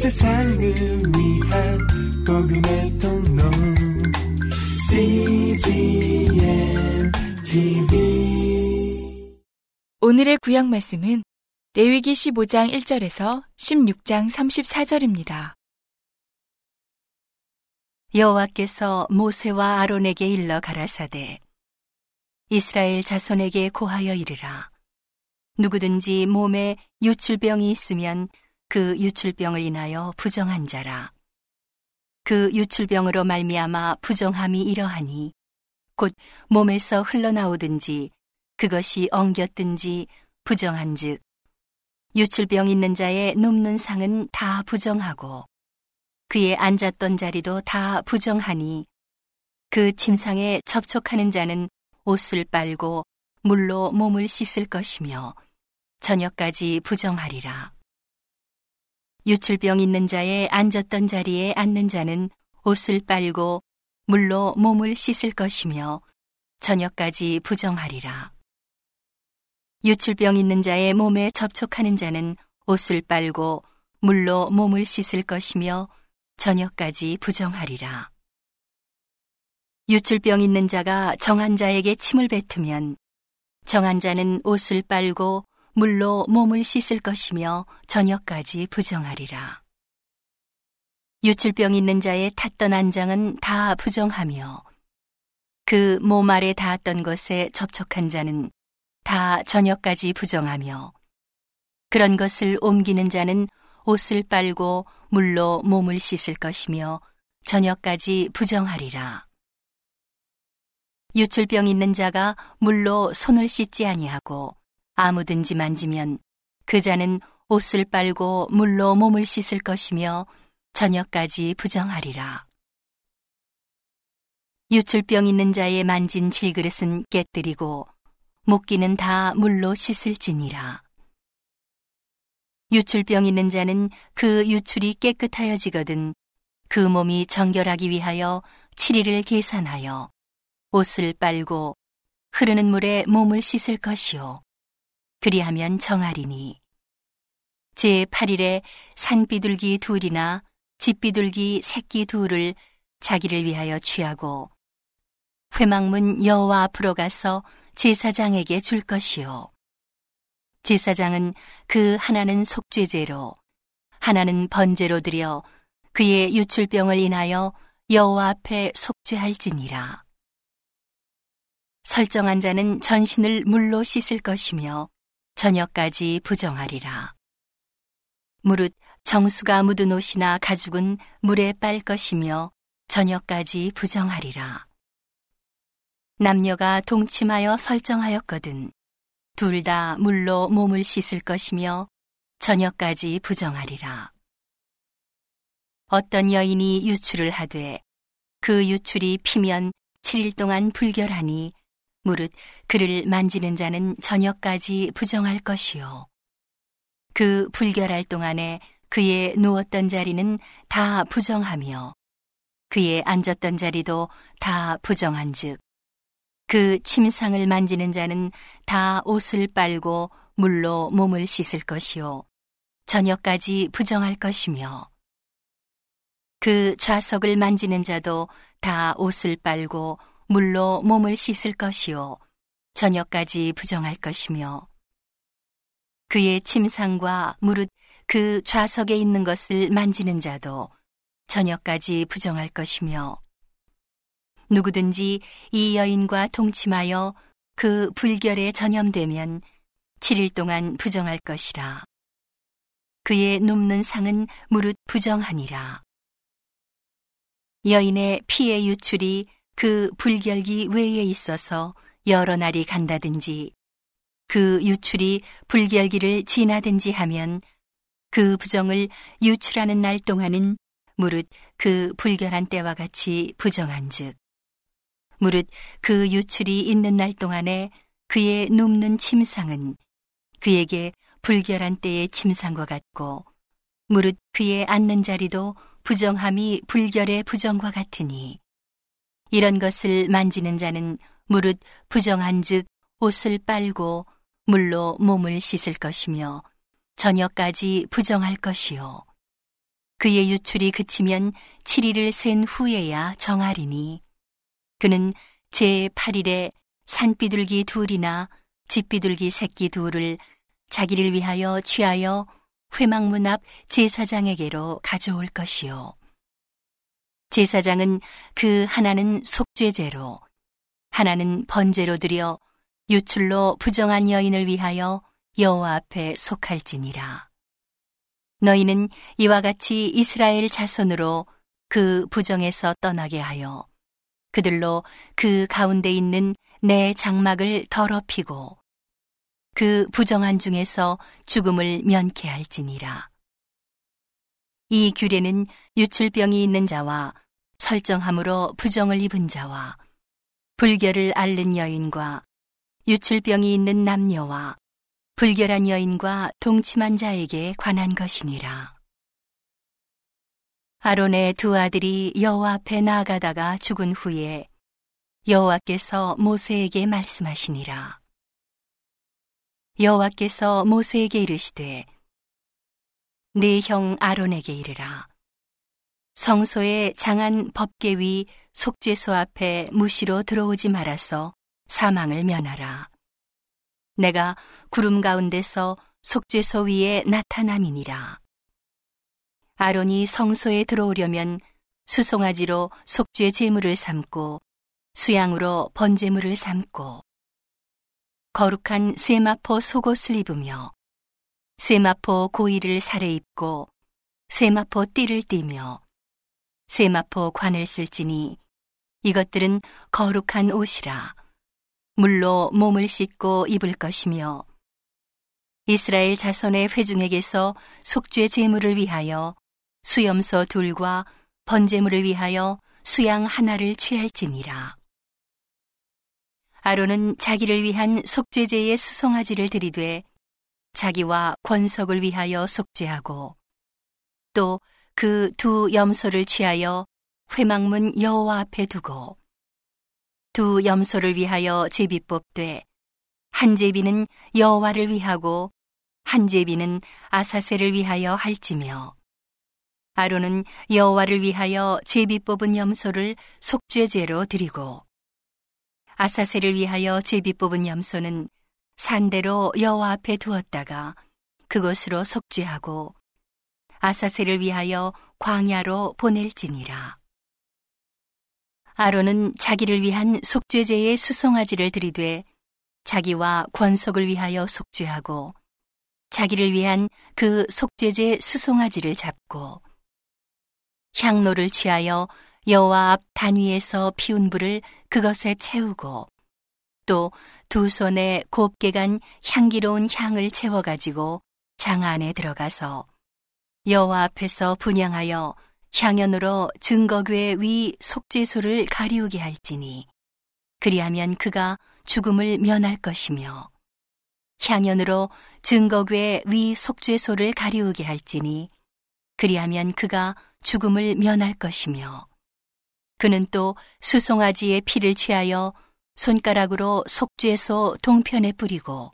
세상을 위한 복음의 통로. CGM TV 오늘의 구약 말씀은 레위기 15장 1절에서 16장 34절입니다. 여호와께서 모세와 아론에게 일러 가라사대 이스라엘 자손에게 고하여 이르라. 누구든지 몸에 유출병이 있으면 그 유출병을 인하여 부정한 자라 그 유출병으로 말미암아 부정함이 이러하니 곧 몸에서 흘러나오든지 그것이 엉겼든지 부정한즉 유출병 있는 자의 눕는 상은 다 부정하고 그의 앉았던 자리도 다 부정하니 그 침상에 접촉하는 자는 옷을 빨고 물로 몸을 씻을 것이며 저녁까지 부정하리라. 유출병 있는 자의 앉았던 자리에 앉는 자는 옷을 빨고 물로 몸을 씻을 것이며 저녁까지 부정하리라. 유출병 있는 자의 몸에 접촉하는 자는 옷을 빨고 물로 몸을 씻을 것이며 저녁까지 부정하리라. 유출병 있는 자가 정한 자에게 침을 뱉으면 정한 자는 옷을 빨고 물로 몸을 씻을 것이며 저녁까지 부정하리라. 유출병 있는 자의 탔던 안장은 다 부정하며 그 몸 아래 닿았던 것에 접촉한 자는 다 저녁까지 부정하며 그런 것을 옮기는 자는 옷을 빨고 물로 몸을 씻을 것이며 저녁까지 부정하리라. 유출병 있는 자가 물로 손을 씻지 아니하고 아무든지 만지면 그 자는 옷을 빨고 물로 몸을 씻을 것이며 저녁까지 부정하리라. 유출병 있는 자의 만진 질그릇은 깨뜨리고 목기는 다 물로 씻을지니라. 유출병 있는 자는 그 유출이 깨끗하여지거든 그 몸이 정결하기 위하여 7일을 계산하여 옷을 빨고 흐르는 물에 몸을 씻을 것이요. 그리하면 정하리니. 제 8일에 산비둘기 둘이나 집비둘기 새끼 둘을 자기를 위하여 취하고 회막문 여호와 앞으로 가서 제사장에게 줄 것이요. 제사장은 그 하나는 속죄제로 하나는 번제로 드려 그의 유출병을 인하여 여호와 앞에 속죄할지니라. 설정한 자는 전신을 물로 씻을 것이며 저녁까지 부정하리라. 무릇 정수가 묻은 옷이나 가죽은 물에 빨 것이며 저녁까지 부정하리라. 남녀가 동침하여 설정하였거든 둘 다 물로 몸을 씻을 것이며 저녁까지 부정하리라. 어떤 여인이 유출을 하되 그 유출이 피면 7일 동안 불결하니 무릇 그를 만지는 자는 저녁까지 부정할 것이요. 그 불결할 동안에 그의 누웠던 자리는 다 부정하며 그의 앉았던 자리도 다 부정한 즉 그 침상을 만지는 자는 다 옷을 빨고 물로 몸을 씻을 것이요 저녁까지 부정할 것이며 그 좌석을 만지는 자도 다 옷을 빨고 물로 몸을 씻을 것이요 저녁까지 부정할 것이며 그의 침상과 무릇 그 좌석에 있는 것을 만지는 자도 저녁까지 부정할 것이며 누구든지 이 여인과 동침하여 그 불결에 전염되면 7일 동안 부정할 것이라. 그의 눕는 상은 무릇 부정하니라. 여인의 피의 유출이 그 불결기 외에 있어서 여러 날이 간다든지 그 유출이 불결기를 지나든지 하면 그 부정을 유출하는 날 동안은 무릇 그 불결한 때와 같이 부정한즉 무릇 그 유출이 있는 날 동안에 그의 눕는 침상은 그에게 불결한 때의 침상과 같고 무릇 그의 앉는 자리도 부정함이 불결의 부정과 같으니 이런 것을 만지는 자는 무릇 부정한즉 옷을 빨고 물로 몸을 씻을 것이며 저녁까지 부정할 것이요 그의 유출이 그치면 7일을 센 후에야 정하리니 그는 제 8일에 산비둘기 둘이나 집비둘기 새끼 둘을 자기를 위하여 취하여 회막문 앞 제사장에게로 가져올 것이요. 제사장은 그 하나는 속죄제로, 하나는 번제로 드려 유출로 부정한 여인을 위하여 여호와 앞에 속할지니라. 너희는 이와 같이 이스라엘 자손으로 그 부정에서 떠나게 하여 그들로 그 가운데 있는 내 장막을 더럽히고 그 부정한 중에서 죽음을 면케 할지니라. 이 규례는 유출병이 있는 자와 설정함으로 부정을 입은 자와 불결을 앓는 여인과 유출병이 있는 남녀와 불결한 여인과 동침한 자에게 관한 것이니라. 아론의 두 아들이 여호와 앞에 나아가다가 죽은 후에 여호와께서 모세에게 말씀하시니라. 여호와께서 모세에게 이르시되 네 형 아론에게 이르라. 성소의 장한 법계 위 속죄소 앞에 무시로 들어오지 말아서 사망을 면하라. 내가 구름 가운데서 속죄소 위에 나타남이니라. 아론이 성소에 들어오려면 수송아지로 속죄 제물을 삼고 수양으로 번제물을 삼고 거룩한 세마포 속옷을 입으며 세마포 고이를 살에 입고 세마포 띠를 띠며 세마포 관을 쓸지니 이것들은 거룩한 옷이라 물로 몸을 씻고 입을 것이며 이스라엘 자손의 회중에게서 속죄 제물을 위하여 수염소 둘과 번제물을 위하여 수양 하나를 취할지니라. 아론은 자기를 위한 속죄제의 수송아지를 들이되 자기와 권석을 위하여 속죄하고 또 그 두 염소를 취하여 회막문 여호와 앞에 두고 두 염소를 위하여 제비 뽑되 한 제비는 여호와를 위하고 한 제비는 아사세를 위하여 할지며 아론은 여호와를 위하여 제비 뽑은 염소를 속죄제로 드리고 아사세를 위하여 제비 뽑은 염소는 산대로 여호와 앞에 두었다가 그것으로 속죄하고 아사세를 위하여 광야로 보낼지니라. 아론은 자기를 위한 속죄제의 수송아지를 들이되 자기와 권속을 위하여 속죄하고 자기를 위한 그 속죄제 수송아지를 잡고 향로를 취하여 여호와 앞 단위에서 피운 불을 그것에 채우고 또 두 손에 곱게 간 향기로운 향을 채워 가지고 장 안에 들어가서 여호와 앞에서 분양하여 향연으로 증거궤 위 속죄소를 가리우게 할지니 그리하면 그가 죽음을 면할 것이며 향연으로 증거궤 위 속죄소를 가리우게 할지니 그리하면 그가 죽음을 면할 것이며 그는 또 수송아지의 피를 취하여 손가락으로 속죄소 동편에 뿌리고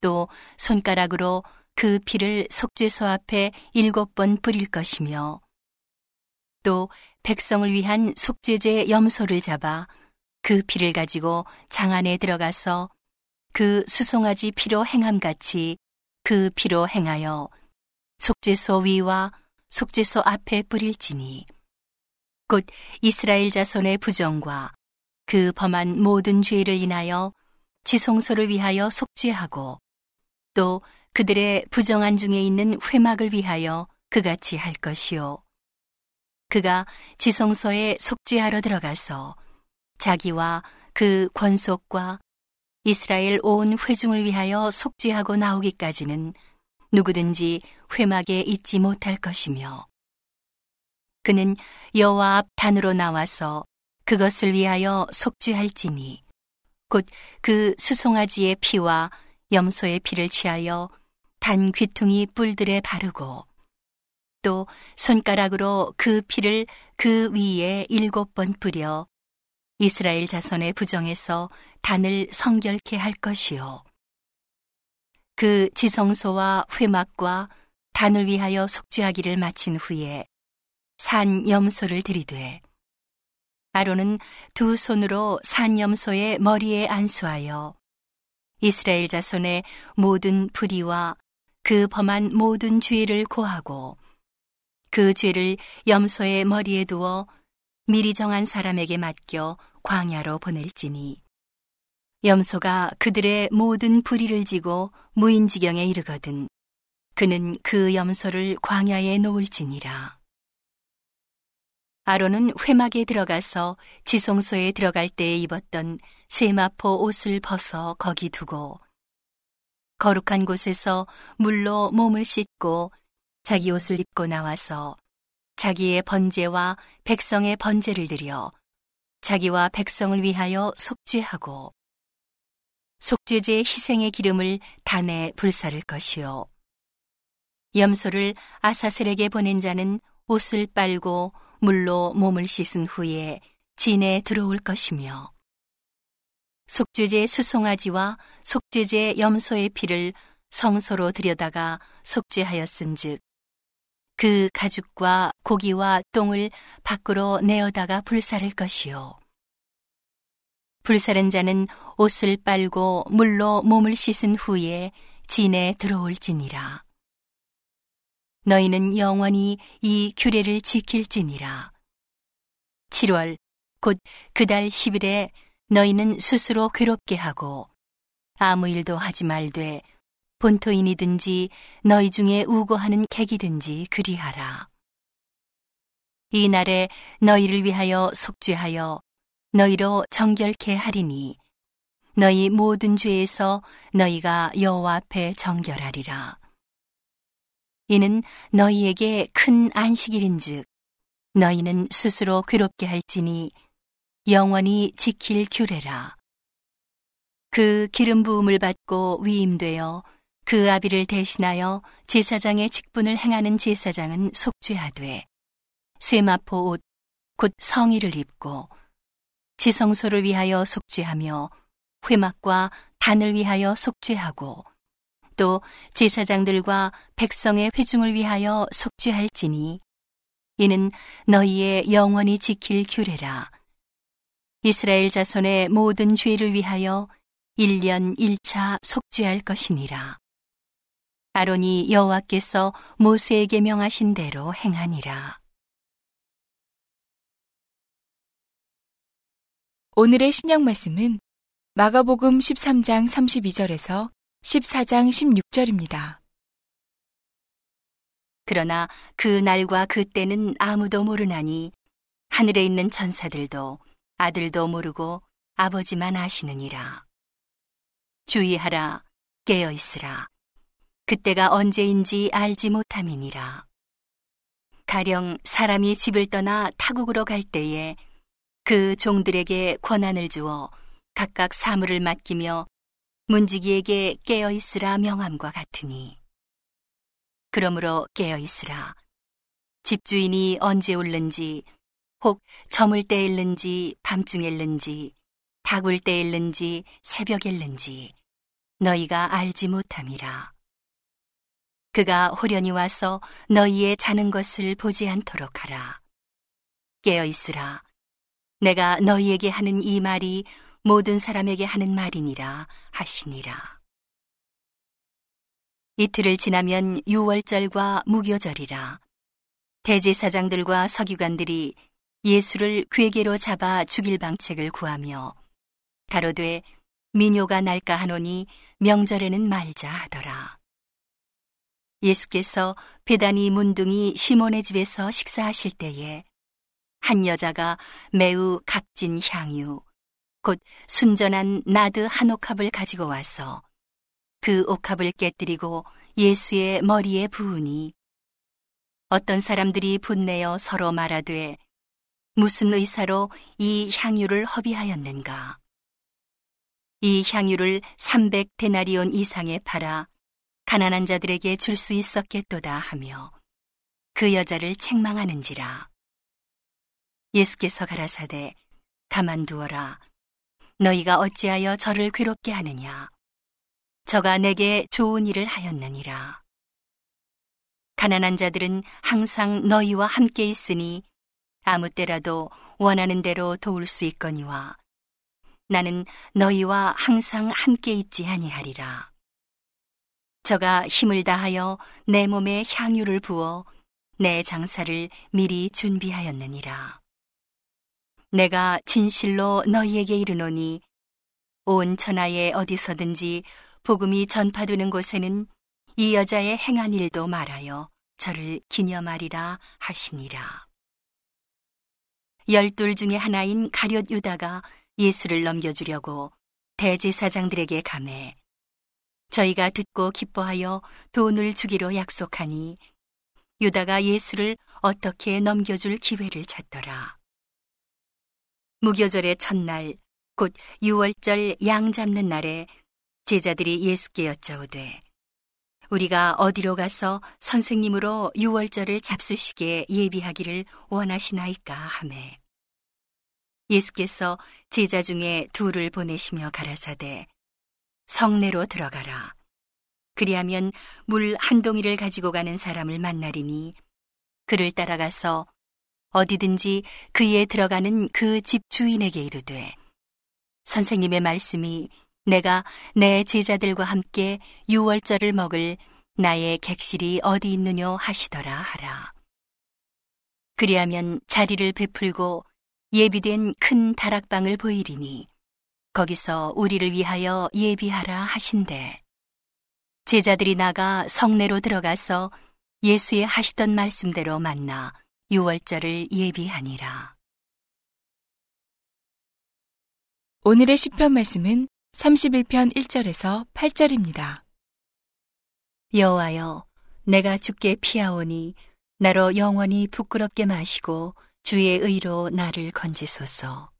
또 손가락으로 그 피를 속죄소 앞에 일곱 번 뿌릴 것이며 또 백성을 위한 속죄제 염소를 잡아 그 피를 가지고 장 안에 들어가서 그 수송아지 피로 행함같이 그 피로 행하여 속죄소 위와 속죄소 앞에 뿌릴지니 곧 이스라엘 자손의 부정과 그 범한 모든 죄를 인하여 지성소를 위하여 속죄하고 또 그들의 부정한 중에 있는 회막을 위하여 그같이 할 것이요. 그가 지성소에 속죄하러 들어가서 자기와 그 권속과 이스라엘 온 회중을 위하여 속죄하고 나오기까지는 누구든지 회막에 있지 못할 것이며 그는 여호와 앞 단으로 나와서 그것을 위하여 속죄할지니 곧 그 수송아지의 피와 염소의 피를 취하여 단 귀퉁이 뿔들에 바르고 또 손가락으로 그 피를 그 위에 일곱 번 뿌려 이스라엘 자손의 부정에서 단을 성결케 할 것이요. 그 지성소와 회막과 단을 위하여 속죄하기를 마친 후에 산 염소를 들이되 아론은 두 손으로 산 염소의 머리에 안수하여 이스라엘 자손의 모든 불의와 그 범한 모든 죄를 고하고 그 죄를 염소의 머리에 두어 미리 정한 사람에게 맡겨 광야로 보낼지니 염소가 그들의 모든 불의를 지고 무인지경에 이르거든 그는 그 염소를 광야에 놓을지니라. 아론은 회막에 들어가서 지성소에 들어갈 때에 입었던 세마포 옷을 벗어 거기 두고 거룩한 곳에서 물로 몸을 씻고 자기 옷을 입고 나와서 자기의 번제와 백성의 번제를 드려 자기와 백성을 위하여 속죄하고 속죄제 희생의 기름을 단에 불사를 것이요. 염소를 아사셀에게 보낸 자는 옷을 빨고 물로 몸을 씻은 후에 진에 들어올 것이며 속죄제 수송아지와 속죄제 염소의 피를 성소로 들여다가 속죄하였은즉 그 가죽과 고기와 똥을 밖으로 내어다가 불사를 것이요. 불사른 자는 옷을 빨고 물로 몸을 씻은 후에 진에 들어올지니라 너희는 영원히 이 규례를 지킬지니라 7월 곧 그달 10일에 너희는 스스로 괴롭게 하고 아무 일도 하지 말되 본토인이든지 너희 중에 우고하는 객이든지 그리하라. 이 날에 너희를 위하여 속죄하여 너희로 정결케 하리니 너희 모든 죄에서 너희가 여호와 앞에 정결하리라. 이는 너희에게 큰 안식일인즉 너희는 스스로 괴롭게 할지니 영원히 지킬 규례라. 그 기름 부음을 받고 위임되어 그 아비를 대신하여 제사장의 직분을 행하는 제사장은 속죄하되 세마포 옷 곧 성의를 입고 지성소를 위하여 속죄하며 회막과 단을 위하여 속죄하고 또 제사장들과 백성의 회중을 위하여 속죄할지니 이는 너희의 영원히 지킬 규례라 이스라엘 자손의 모든 죄를 위하여 1년 1차 속죄할 것이니라. 아론이 여호와께서 모세에게 명하신 대로 행하니라. 오늘의 신약 말씀은 마가복음 13장 32절에서 14장 16절입니다. 그러나 그 날과 그 때는 아무도 모르나니 하늘에 있는 천사들도 아들도 모르고 아버지만 아시느니라. 주의하라, 깨어 있으라. 그때가 언제인지 알지 못함이니라. 가령 사람이 집을 떠나 타국으로 갈 때에 그 종들에게 권한을 주어 각각 사물을 맡기며 문지기에게 깨어 있으라 명함과 같으니. 그러므로 깨어 있으라. 집주인이 언제 올는지 혹 저물 때 일는지 밤중에 일는지 다굴 때 일는지 새벽에 일는지 너희가 알지 못함이라. 그가 호련히 와서 너희의 자는 것을 보지 않도록 하라. 깨어 있으라. 내가 너희에게 하는 이 말이 모든 사람에게 하는 말이니라 하시니라. 이틀을 지나면 유월절과 무교절이라. 대제사장들과 서기관들이 예수를 괴계로 잡아 죽일 방책을 구하며 가로되 민요가 날까 하노니 명절에는 말자 하더라. 예수께서 베다니 문둥이 시몬의 집에서 식사하실 때에 한 여자가 매우 값진 향유, 곧 순전한 나드 한 옥합을 가지고 와서 그 옥합을 깨뜨리고 예수의 머리에 부으니 어떤 사람들이 분내어 서로 말하되 무슨 의사로 이 향유를 허비하였는가? 이 향유를 300 데나리온 이상에 팔아 가난한 자들에게 줄 수 있었겠도다 하며 그 여자를 책망하는지라. 예수께서 가라사대 가만두어라. 너희가 어찌하여 저를 괴롭게 하느냐? 저가 내게 좋은 일을 하였느니라. 가난한 자들은 항상 너희와 함께 있으니 아무 때라도 원하는 대로 도울 수 있거니와 나는 너희와 항상 함께 있지 아니하리라. 저가 힘을 다하여 내 몸에 향유를 부어 내 장사를 미리 준비하였느니라. 내가 진실로 너희에게 이르노니 온 천하에 어디서든지 복음이 전파되는 곳에는 이 여자의 행한 일도 말하여 저를 기념하리라 하시니라. 열둘 중에 하나인 가룟 유다가 예수를 넘겨주려고 대제사장들에게 감해 저희가 듣고 기뻐하여 돈을 주기로 약속하니 유다가 예수를 어떻게 넘겨줄 기회를 찾더라. 무교절의 첫날, 곧 유월절 양 잡는 날에 제자들이 예수께 여짜오되 우리가 어디로 가서 선생님으로 유월절을 잡수시게 예비하기를 원하시나이까 하매 예수께서 제자 중에 둘을 보내시며 가라사대 성내로 들어가라. 그리하면 물 한 동이를 가지고 가는 사람을 만나리니 그를 따라가서 어디든지 그에 들어가는 그 집 주인에게 이르되 선생님의 말씀이 내가 내 제자들과 함께 유월절을 먹을 나의 객실이 어디 있느뇨 하시더라 하라. 그리하면 자리를 베풀고 예비된 큰 다락방을 보이리니 거기서 우리를 위하여 예비하라 하신대. 제자들이 나가 성내로 들어가서 예수의 하시던 말씀대로 만나 유월절을 예비하니라. 오늘의 시편 말씀은 31편 1절에서 8절입니다. 여호와여 내가 주께 피하오니 나로 영원히 부끄럽게 마시고 주의 의로 나를 건지소서.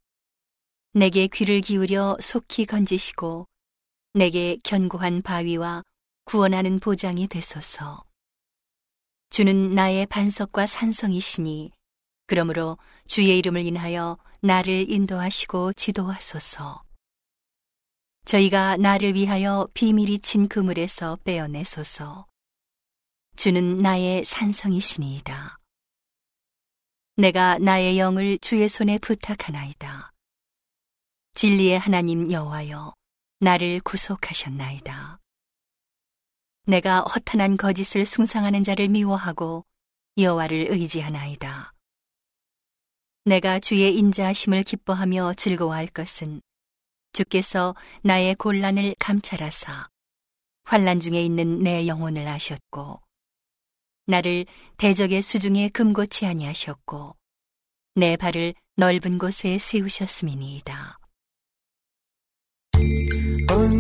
내게 귀를 기울여 속히 건지시고 내게 견고한 바위와 구원하는 보장이 되소서. 주는 나의 반석과 산성이시니 그러므로 주의 이름을 인하여 나를 인도하시고 지도하소서. 저희가 나를 위하여 비밀이 친 그물에서 빼어내소서. 주는 나의 산성이시니이다. 내가 나의 영을 주의 손에 부탁하나이다. 진리의 하나님 여호와여, 나를 구속하셨나이다. 내가 허탄한 거짓을 숭상하는 자를 미워하고 여호와를 의지하나이다. 내가 주의 인자하심을 기뻐하며 즐거워할 것은 주께서 나의 곤란을 감찰하사 환란 중에 있는 내 영혼을 아셨고 나를 대적의 수중에 금고치 아니하셨고 내 발을 넓은 곳에 세우셨음이니이다.